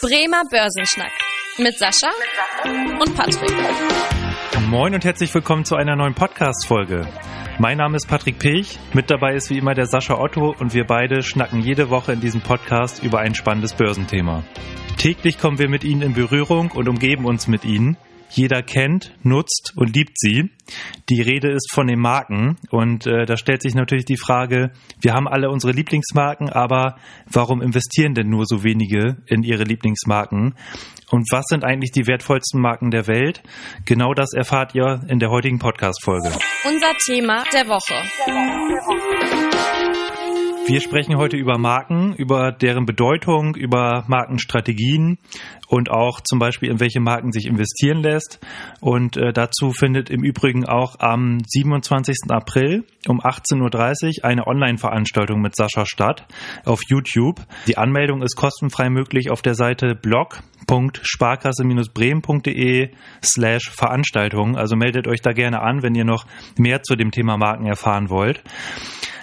Bremer Börsenschnack mit Sascha und Patrick. Moin und herzlich willkommen zu einer neuen Podcast-Folge. Mein Name ist Patrick Pech, mit dabei ist wie immer der Sascha Otto und wir beide schnacken jede Woche in diesem Podcast über ein spannendes Börsenthema. Täglich kommen wir mit Ihnen in Berührung und umgeben uns mit Ihnen jeder kennt, nutzt und liebt sie. Die Rede ist von den Marken und äh, da stellt sich natürlich die Frage, wir haben alle unsere Lieblingsmarken, aber warum investieren denn nur so wenige in ihre Lieblingsmarken? Und was sind eigentlich die wertvollsten Marken der Welt? Genau das erfahrt ihr in der heutigen Podcast-Folge. Unser Thema der Woche. Der Woche. Wir sprechen heute über Marken, über deren Bedeutung, über Markenstrategien und auch zum Beispiel, in welche Marken sich investieren lässt. Und äh, dazu findet im Übrigen auch am 27. April um 18.30 Uhr eine Online-Veranstaltung mit Sascha statt auf YouTube. Die Anmeldung ist kostenfrei möglich auf der Seite blog.sparkasse-bremen.de slash Veranstaltungen. Also meldet euch da gerne an, wenn ihr noch mehr zu dem Thema Marken erfahren wollt.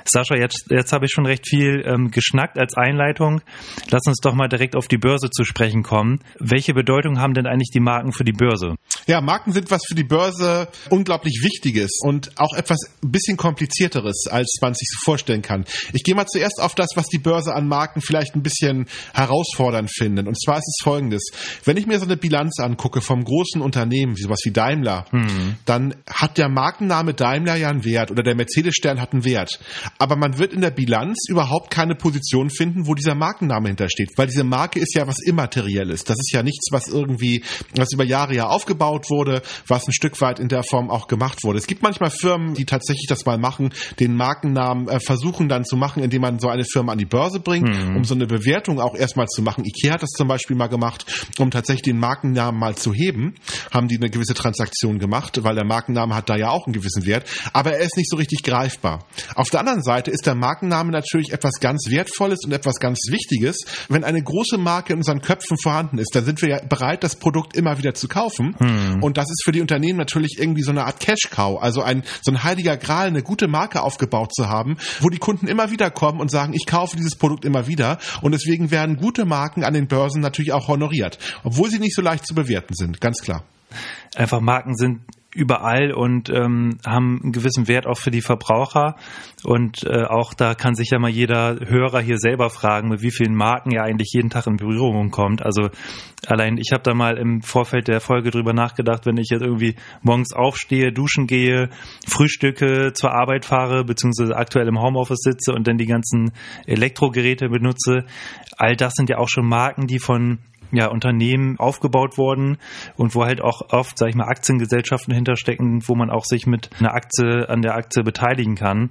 Sascha, jetzt, jetzt habe ich schon recht viel ähm, geschnackt als Einleitung. Lass uns doch mal direkt auf die Börse zu sprechen kommen. Welche Bedeutung haben denn eigentlich die Marken für die Börse? Ja, Marken sind was für die Börse unglaublich Wichtiges und auch etwas ein bisschen komplizierteres, als man sich so vorstellen kann. Ich gehe mal zuerst auf das, was die Börse an Marken vielleicht ein bisschen herausfordernd findet. Und zwar ist es folgendes. Wenn ich mir so eine Bilanz angucke vom großen Unternehmen, wie sowas wie Daimler, hm. dann hat der Markenname Daimler ja einen Wert oder der Mercedes-Stern hat einen Wert aber man wird in der Bilanz überhaupt keine Position finden, wo dieser Markenname hintersteht, weil diese Marke ist ja was Immaterielles. Das ist ja nichts, was irgendwie, was über Jahre ja aufgebaut wurde, was ein Stück weit in der Form auch gemacht wurde. Es gibt manchmal Firmen, die tatsächlich das mal machen, den Markennamen äh, versuchen dann zu machen, indem man so eine Firma an die Börse bringt, mhm. um so eine Bewertung auch erstmal zu machen. Ikea hat das zum Beispiel mal gemacht, um tatsächlich den Markennamen mal zu heben, haben die eine gewisse Transaktion gemacht, weil der Markenname hat da ja auch einen gewissen Wert, aber er ist nicht so richtig greifbar. Auf der anderen Seite ist der Markenname natürlich etwas ganz Wertvolles und etwas ganz Wichtiges. Wenn eine große Marke in unseren Köpfen vorhanden ist, dann sind wir ja bereit, das Produkt immer wieder zu kaufen. Hm. Und das ist für die Unternehmen natürlich irgendwie so eine Art Cash-Cow, also ein, so ein heiliger Gral, eine gute Marke aufgebaut zu haben, wo die Kunden immer wieder kommen und sagen, ich kaufe dieses Produkt immer wieder. Und deswegen werden gute Marken an den Börsen natürlich auch honoriert, obwohl sie nicht so leicht zu bewerten sind, ganz klar. Einfach Marken sind überall und ähm, haben einen gewissen Wert auch für die Verbraucher. Und äh, auch da kann sich ja mal jeder Hörer hier selber fragen, mit wie vielen Marken er eigentlich jeden Tag in Berührung kommt. Also allein ich habe da mal im Vorfeld der Folge drüber nachgedacht, wenn ich jetzt irgendwie morgens aufstehe, duschen gehe, frühstücke, zur Arbeit fahre, beziehungsweise aktuell im Homeoffice sitze und dann die ganzen Elektrogeräte benutze. All das sind ja auch schon Marken, die von ja, Unternehmen aufgebaut worden und wo halt auch oft, sag ich mal, Aktiengesellschaften hinterstecken, wo man auch sich mit einer Aktie an der Aktie beteiligen kann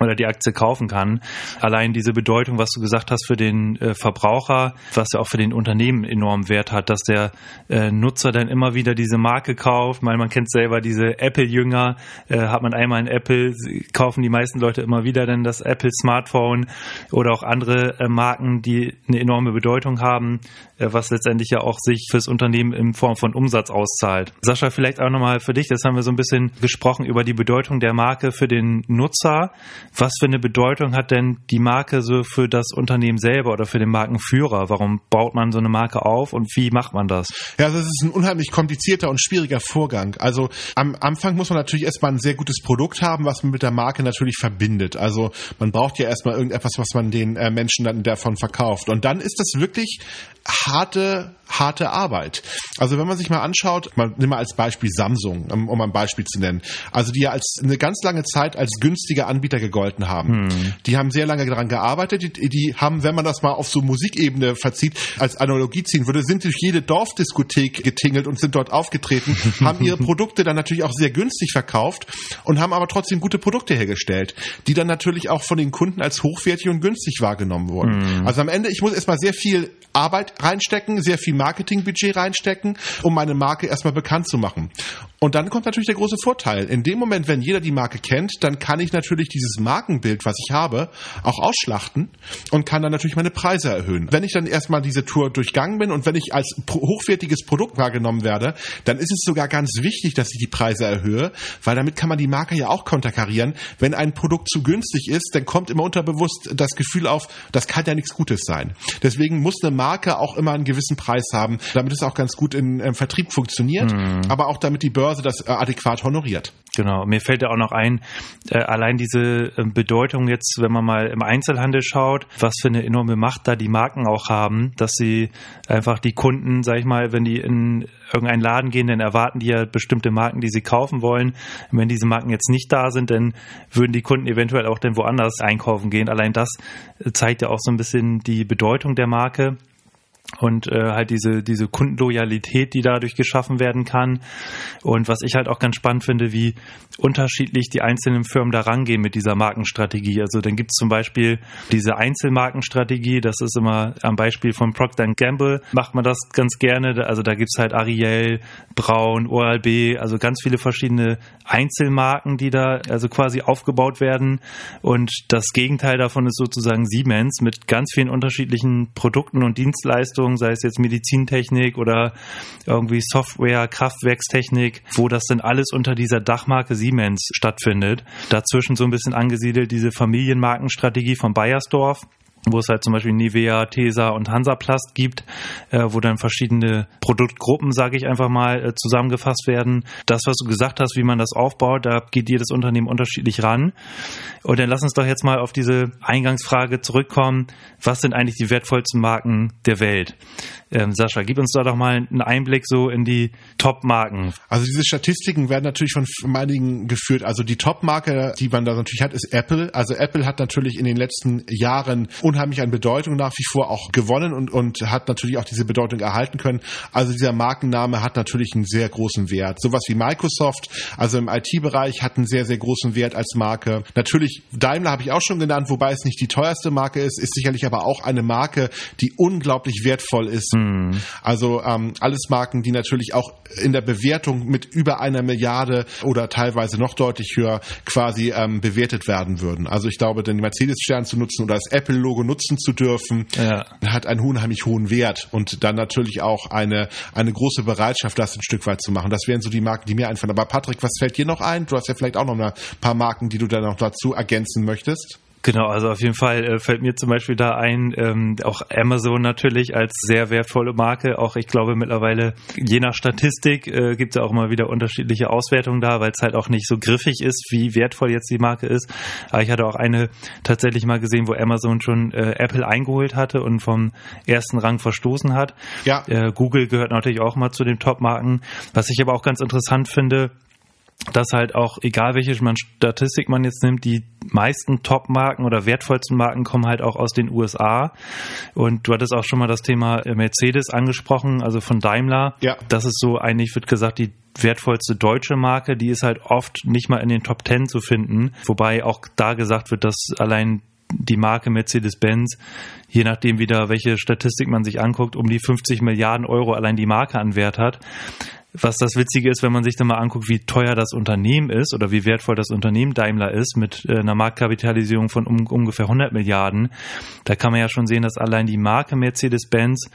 oder die Aktie kaufen kann. Allein diese Bedeutung, was du gesagt hast für den äh, Verbraucher, was ja auch für den Unternehmen enorm Wert hat, dass der äh, Nutzer dann immer wieder diese Marke kauft. Meine, man kennt selber diese Apple-Jünger, äh, hat man einmal ein Apple, kaufen die meisten Leute immer wieder dann das Apple-Smartphone oder auch andere äh, Marken, die eine enorme Bedeutung haben, äh, was letztendlich ja auch sich fürs Unternehmen in Form von Umsatz auszahlt. Sascha, vielleicht auch nochmal für dich, das haben wir so ein bisschen gesprochen über die Bedeutung der Marke für den Nutzer. Was für eine Bedeutung hat denn die Marke so für das Unternehmen selber oder für den Markenführer? Warum baut man so eine Marke auf und wie macht man das? Ja, das ist ein unheimlich komplizierter und schwieriger Vorgang. Also am Anfang muss man natürlich erstmal ein sehr gutes Produkt haben, was man mit der Marke natürlich verbindet. Also man braucht ja erstmal irgendetwas, was man den äh, Menschen dann davon verkauft. Und dann ist das wirklich harte, harte Arbeit. Also wenn man sich mal anschaut, man nimm mal als Beispiel Samsung, um ein Beispiel zu nennen. Also die ja als eine ganz lange Zeit als günstiger Anbieter gegolten haben. Hm. Die haben sehr lange daran gearbeitet. Die, die, haben, wenn man das mal auf so Musikebene verzieht, als Analogie ziehen würde, sind durch jede Dorfdiskothek getingelt und sind dort aufgetreten, haben ihre Produkte dann natürlich auch sehr günstig verkauft und haben aber trotzdem gute Produkte hergestellt, die dann natürlich auch von den Kunden als hochwertig und günstig wahrgenommen wurden. Hm. Also am Ende, ich muss erstmal sehr viel Arbeit reinstecken, sehr viel Marketingbudget reinstecken, um meine Marke erstmal bekannt zu machen. Und dann kommt natürlich der große Vorteil. In dem Moment, wenn jeder die Marke kennt, dann kann ich natürlich dieses Markenbild, was ich habe, auch ausschlachten und kann dann natürlich meine Preise erhöhen. Wenn ich dann erstmal diese Tour durchgangen bin und wenn ich als hochwertiges Produkt wahrgenommen werde, dann ist es sogar ganz wichtig, dass ich die Preise erhöhe, weil damit kann man die Marke ja auch konterkarieren. Wenn ein Produkt zu günstig ist, dann kommt immer unterbewusst das Gefühl auf, das kann ja nichts Gutes sein. Deswegen muss eine Marke auch immer einen gewissen Preis haben, damit es auch ganz gut im Vertrieb funktioniert, mhm. aber auch damit die Börse Börse das äh, adäquat honoriert. Genau, mir fällt ja auch noch ein, äh, allein diese äh, Bedeutung jetzt, wenn man mal im Einzelhandel schaut, was für eine enorme Macht da die Marken auch haben, dass sie einfach die Kunden, sag ich mal, wenn die in irgendeinen Laden gehen, dann erwarten die ja bestimmte Marken, die sie kaufen wollen. Und wenn diese Marken jetzt nicht da sind, dann würden die Kunden eventuell auch dann woanders einkaufen gehen. Allein das zeigt ja auch so ein bisschen die Bedeutung der Marke und äh, halt diese diese Kundenloyalität, die dadurch geschaffen werden kann und was ich halt auch ganz spannend finde, wie unterschiedlich die einzelnen Firmen da rangehen mit dieser Markenstrategie. Also dann gibt es zum Beispiel diese Einzelmarkenstrategie, das ist immer am Beispiel von Procter Gamble macht man das ganz gerne. Also da gibt es halt Ariel, Braun, ORB, also ganz viele verschiedene Einzelmarken, die da also quasi aufgebaut werden und das Gegenteil davon ist sozusagen Siemens mit ganz vielen unterschiedlichen Produkten und Dienstleistungen Leistungen, sei es jetzt Medizintechnik oder irgendwie Software, Kraftwerkstechnik, wo das denn alles unter dieser Dachmarke Siemens stattfindet. Dazwischen so ein bisschen angesiedelt diese Familienmarkenstrategie von Bayersdorf wo es halt zum Beispiel Nivea, Tesa und Hansaplast gibt, äh, wo dann verschiedene Produktgruppen, sage ich einfach mal, äh, zusammengefasst werden. Das, was du gesagt hast, wie man das aufbaut, da geht jedes Unternehmen unterschiedlich ran. Und dann lass uns doch jetzt mal auf diese Eingangsfrage zurückkommen. Was sind eigentlich die wertvollsten Marken der Welt? Ähm, Sascha, gib uns da doch mal einen Einblick so in die Top-Marken. Also diese Statistiken werden natürlich von einigen geführt. Also die Top-Marke, die man da natürlich hat, ist Apple. Also Apple hat natürlich in den letzten Jahren unheimlich an Bedeutung nach wie vor auch gewonnen und, und hat natürlich auch diese Bedeutung erhalten können. Also dieser Markenname hat natürlich einen sehr großen Wert. Sowas wie Microsoft, also im IT-Bereich, hat einen sehr, sehr großen Wert als Marke. Natürlich Daimler habe ich auch schon genannt, wobei es nicht die teuerste Marke ist, ist sicherlich aber auch eine Marke, die unglaublich wertvoll ist Mhm. Also ähm, alles Marken, die natürlich auch in der Bewertung mit über einer Milliarde oder teilweise noch deutlich höher quasi ähm, bewertet werden würden. Also ich glaube, den Mercedes-Stern zu nutzen oder das Apple-Logo nutzen zu dürfen, ja. hat einen unheimlich hohen Wert und dann natürlich auch eine, eine große Bereitschaft, das ein Stück weit zu machen. Das wären so die Marken, die mir einfallen. Aber Patrick, was fällt dir noch ein? Du hast ja vielleicht auch noch ein paar Marken, die du dann noch dazu ergänzen möchtest. Genau, also auf jeden Fall äh, fällt mir zum Beispiel da ein, ähm, auch Amazon natürlich als sehr wertvolle Marke. Auch ich glaube mittlerweile, je nach Statistik äh, gibt es ja auch mal wieder unterschiedliche Auswertungen da, weil es halt auch nicht so griffig ist, wie wertvoll jetzt die Marke ist. Aber ich hatte auch eine tatsächlich mal gesehen, wo Amazon schon äh, Apple eingeholt hatte und vom ersten Rang verstoßen hat. Ja. Äh, Google gehört natürlich auch mal zu den Top-Marken. Was ich aber auch ganz interessant finde, dass halt auch, egal welche Statistik man jetzt nimmt, die meisten Top-Marken oder wertvollsten Marken kommen halt auch aus den USA. Und du hattest auch schon mal das Thema Mercedes angesprochen, also von Daimler. Ja. Das ist so eigentlich, wird gesagt, die wertvollste deutsche Marke, die ist halt oft nicht mal in den Top Ten zu finden. Wobei auch da gesagt wird, dass allein die Marke Mercedes-Benz, je nachdem wieder, welche Statistik man sich anguckt, um die 50 Milliarden Euro allein die Marke an Wert hat was das Witzige ist, wenn man sich dann mal anguckt, wie teuer das Unternehmen ist oder wie wertvoll das Unternehmen Daimler ist mit äh, einer Marktkapitalisierung von um, ungefähr 100 Milliarden, da kann man ja schon sehen, dass allein die Marke Mercedes-Benz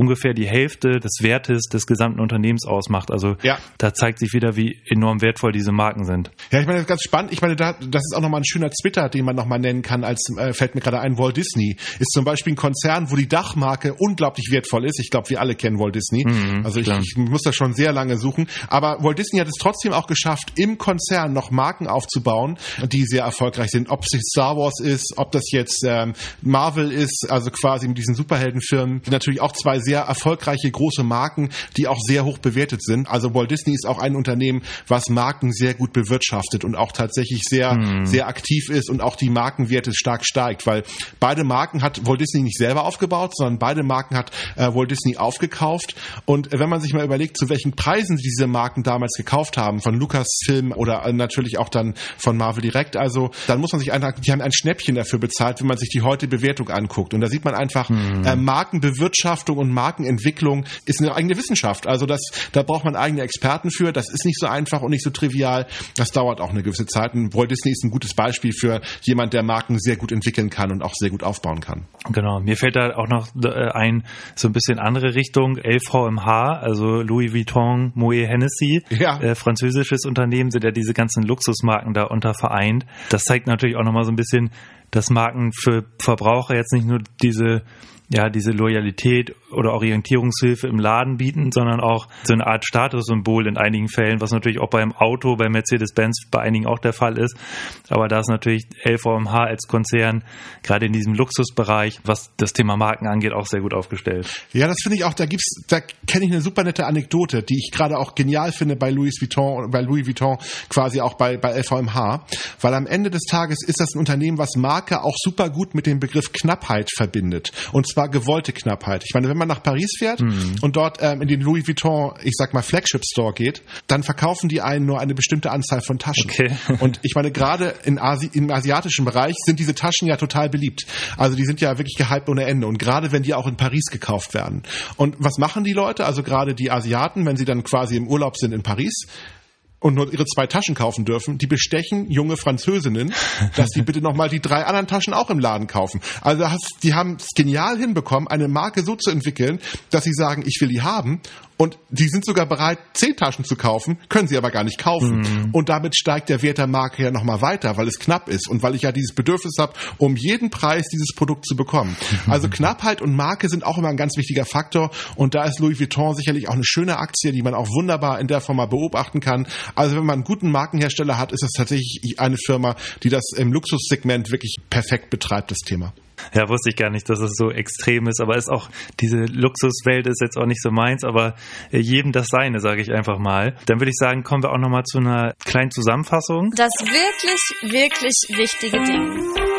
ungefähr die Hälfte des Wertes des gesamten Unternehmens ausmacht. Also ja. da zeigt sich wieder, wie enorm wertvoll diese Marken sind. Ja, ich meine, das ist ganz spannend. Ich meine, da, das ist auch nochmal ein schöner Twitter, den man nochmal nennen kann, als äh, fällt mir gerade ein, Walt Disney. Ist zum Beispiel ein Konzern, wo die Dachmarke unglaublich wertvoll ist. Ich glaube, wir alle kennen Walt Disney. Mhm, also ich, ich, muss da schon sehr lange suchen. Aber Walt Disney hat es trotzdem auch geschafft, im Konzern noch Marken aufzubauen, die sehr erfolgreich sind. Ob es Star Wars ist, ob das jetzt ähm, Marvel ist, also quasi mit diesen Superheldenfirmen, die natürlich auch zwei sehr sehr erfolgreiche große Marken, die auch sehr hoch bewertet sind. Also Walt Disney ist auch ein Unternehmen, was Marken sehr gut bewirtschaftet und auch tatsächlich sehr, mhm. sehr aktiv ist und auch die Markenwerte stark steigt, weil beide Marken hat Walt Disney nicht selber aufgebaut, sondern beide Marken hat äh, Walt Disney aufgekauft. Und wenn man sich mal überlegt, zu welchen Preisen diese Marken damals gekauft haben, von Lucasfilm oder äh, natürlich auch dann von Marvel direkt, also dann muss man sich einfach, die haben ein Schnäppchen dafür bezahlt, wenn man sich die heute Bewertung anguckt. Und da sieht man einfach mhm. äh, Markenbewirtschaftung und Markenentwicklung ist eine eigene Wissenschaft. Also das, da braucht man eigene Experten für. Das ist nicht so einfach und nicht so trivial. Das dauert auch eine gewisse Zeit. Und Walt Disney ist ein gutes Beispiel für jemand, der Marken sehr gut entwickeln kann und auch sehr gut aufbauen kann. Genau. Mir fällt da auch noch äh, ein, so ein bisschen andere Richtung. LVMH, also Louis Vuitton, Moet Hennessy, ja. äh, französisches Unternehmen sind ja diese ganzen Luxusmarken da unter vereint. Das zeigt natürlich auch nochmal so ein bisschen, dass Marken für Verbraucher jetzt nicht nur diese ja, diese Loyalität oder Orientierungshilfe im Laden bieten, sondern auch so eine Art Statussymbol in einigen Fällen, was natürlich auch beim Auto, bei Mercedes-Benz bei einigen auch der Fall ist. Aber da ist natürlich LVMH als Konzern gerade in diesem Luxusbereich, was das Thema Marken angeht, auch sehr gut aufgestellt. Ja, das finde ich auch, da gibt's, da kenne ich eine super nette Anekdote, die ich gerade auch genial finde bei Louis Vuitton, bei Louis Vuitton quasi auch bei, bei LVMH, weil am Ende des Tages ist das ein Unternehmen, was Marke auch super gut mit dem Begriff Knappheit verbindet. Und zwar war gewollte Knappheit. Ich meine, wenn man nach Paris fährt mhm. und dort ähm, in den Louis Vuitton, ich sag mal Flagship Store geht, dann verkaufen die einen nur eine bestimmte Anzahl von Taschen. Okay. und ich meine, gerade in Asi im asiatischen Bereich sind diese Taschen ja total beliebt. Also die sind ja wirklich gehypt ohne Ende. Und gerade wenn die auch in Paris gekauft werden. Und was machen die Leute? Also gerade die Asiaten, wenn sie dann quasi im Urlaub sind in Paris, und nur ihre zwei Taschen kaufen dürfen, die bestechen junge Französinnen, dass die bitte nochmal die drei anderen Taschen auch im Laden kaufen. Also die haben es genial hinbekommen, eine Marke so zu entwickeln, dass sie sagen, ich will die haben und die sind sogar bereit, zehn Taschen zu kaufen, können sie aber gar nicht kaufen. Mhm. Und damit steigt der Wert der Marke ja nochmal weiter, weil es knapp ist und weil ich ja dieses Bedürfnis habe, um jeden Preis dieses Produkt zu bekommen. Also Knappheit und Marke sind auch immer ein ganz wichtiger Faktor. Und da ist Louis Vuitton sicherlich auch eine schöne Aktie, die man auch wunderbar in der Form mal beobachten kann. Also wenn man einen guten Markenhersteller hat, ist es tatsächlich eine Firma, die das im Luxussegment wirklich perfekt betreibt, das Thema. Ja, wusste ich gar nicht, dass es so extrem ist, aber ist auch, diese Luxuswelt ist jetzt auch nicht so meins, aber äh, jedem das seine, sage ich einfach mal. Dann würde ich sagen, kommen wir auch nochmal zu einer kleinen Zusammenfassung. Das wirklich, wirklich wichtige Ding.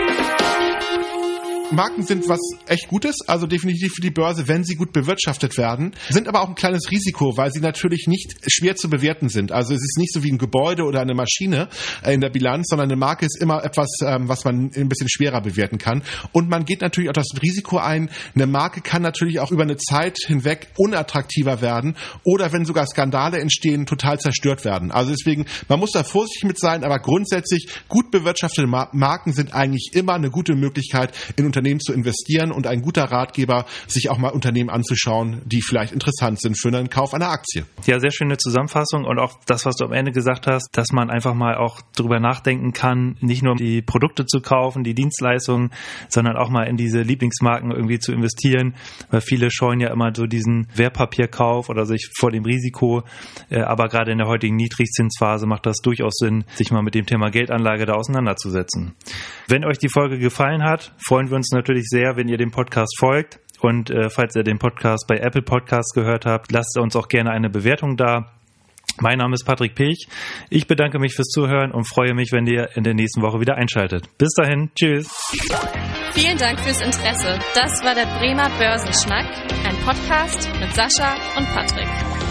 Marken sind was echt Gutes, also definitiv für die Börse, wenn sie gut bewirtschaftet werden, sind aber auch ein kleines Risiko, weil sie natürlich nicht schwer zu bewerten sind. Also es ist nicht so wie ein Gebäude oder eine Maschine äh, in der Bilanz, sondern eine Marke ist immer etwas, ähm, was man ein bisschen schwerer bewerten kann. Und man geht natürlich auch das Risiko ein, eine Marke kann natürlich auch über eine Zeit hinweg unattraktiver werden oder wenn sogar Skandale entstehen, total zerstört werden. Also deswegen, man muss da vorsichtig mit sein, aber grundsätzlich gut bewirtschaftete Marken sind eigentlich immer eine gute Möglichkeit in Unternehmen Unternehmen zu investieren und ein guter Ratgeber, sich auch mal Unternehmen anzuschauen, die vielleicht interessant sind für einen Kauf einer Aktie. Ja, sehr schöne Zusammenfassung und auch das, was du am Ende gesagt hast, dass man einfach mal auch drüber nachdenken kann, nicht nur die Produkte zu kaufen, die Dienstleistungen, sondern auch mal in diese Lieblingsmarken irgendwie zu investieren, weil viele scheuen ja immer so diesen Wertpapierkauf oder sich vor dem Risiko, äh, aber gerade in der heutigen Niedrigzinsphase macht das durchaus Sinn, sich mal mit dem Thema Geldanlage da auseinanderzusetzen. Wenn euch die Folge gefallen hat, freuen wir uns natürlich sehr, wenn ihr dem Podcast folgt. Und äh, falls ihr den Podcast bei Apple Podcasts gehört habt, lasst uns auch gerne eine Bewertung da. Mein Name ist Patrick Pech. Ich bedanke mich fürs Zuhören und freue mich, wenn ihr in der nächsten Woche wieder einschaltet. Bis dahin, tschüss. Vielen Dank fürs Interesse. Das war der Bremer Börsenschnack, ein Podcast mit Sascha und Patrick.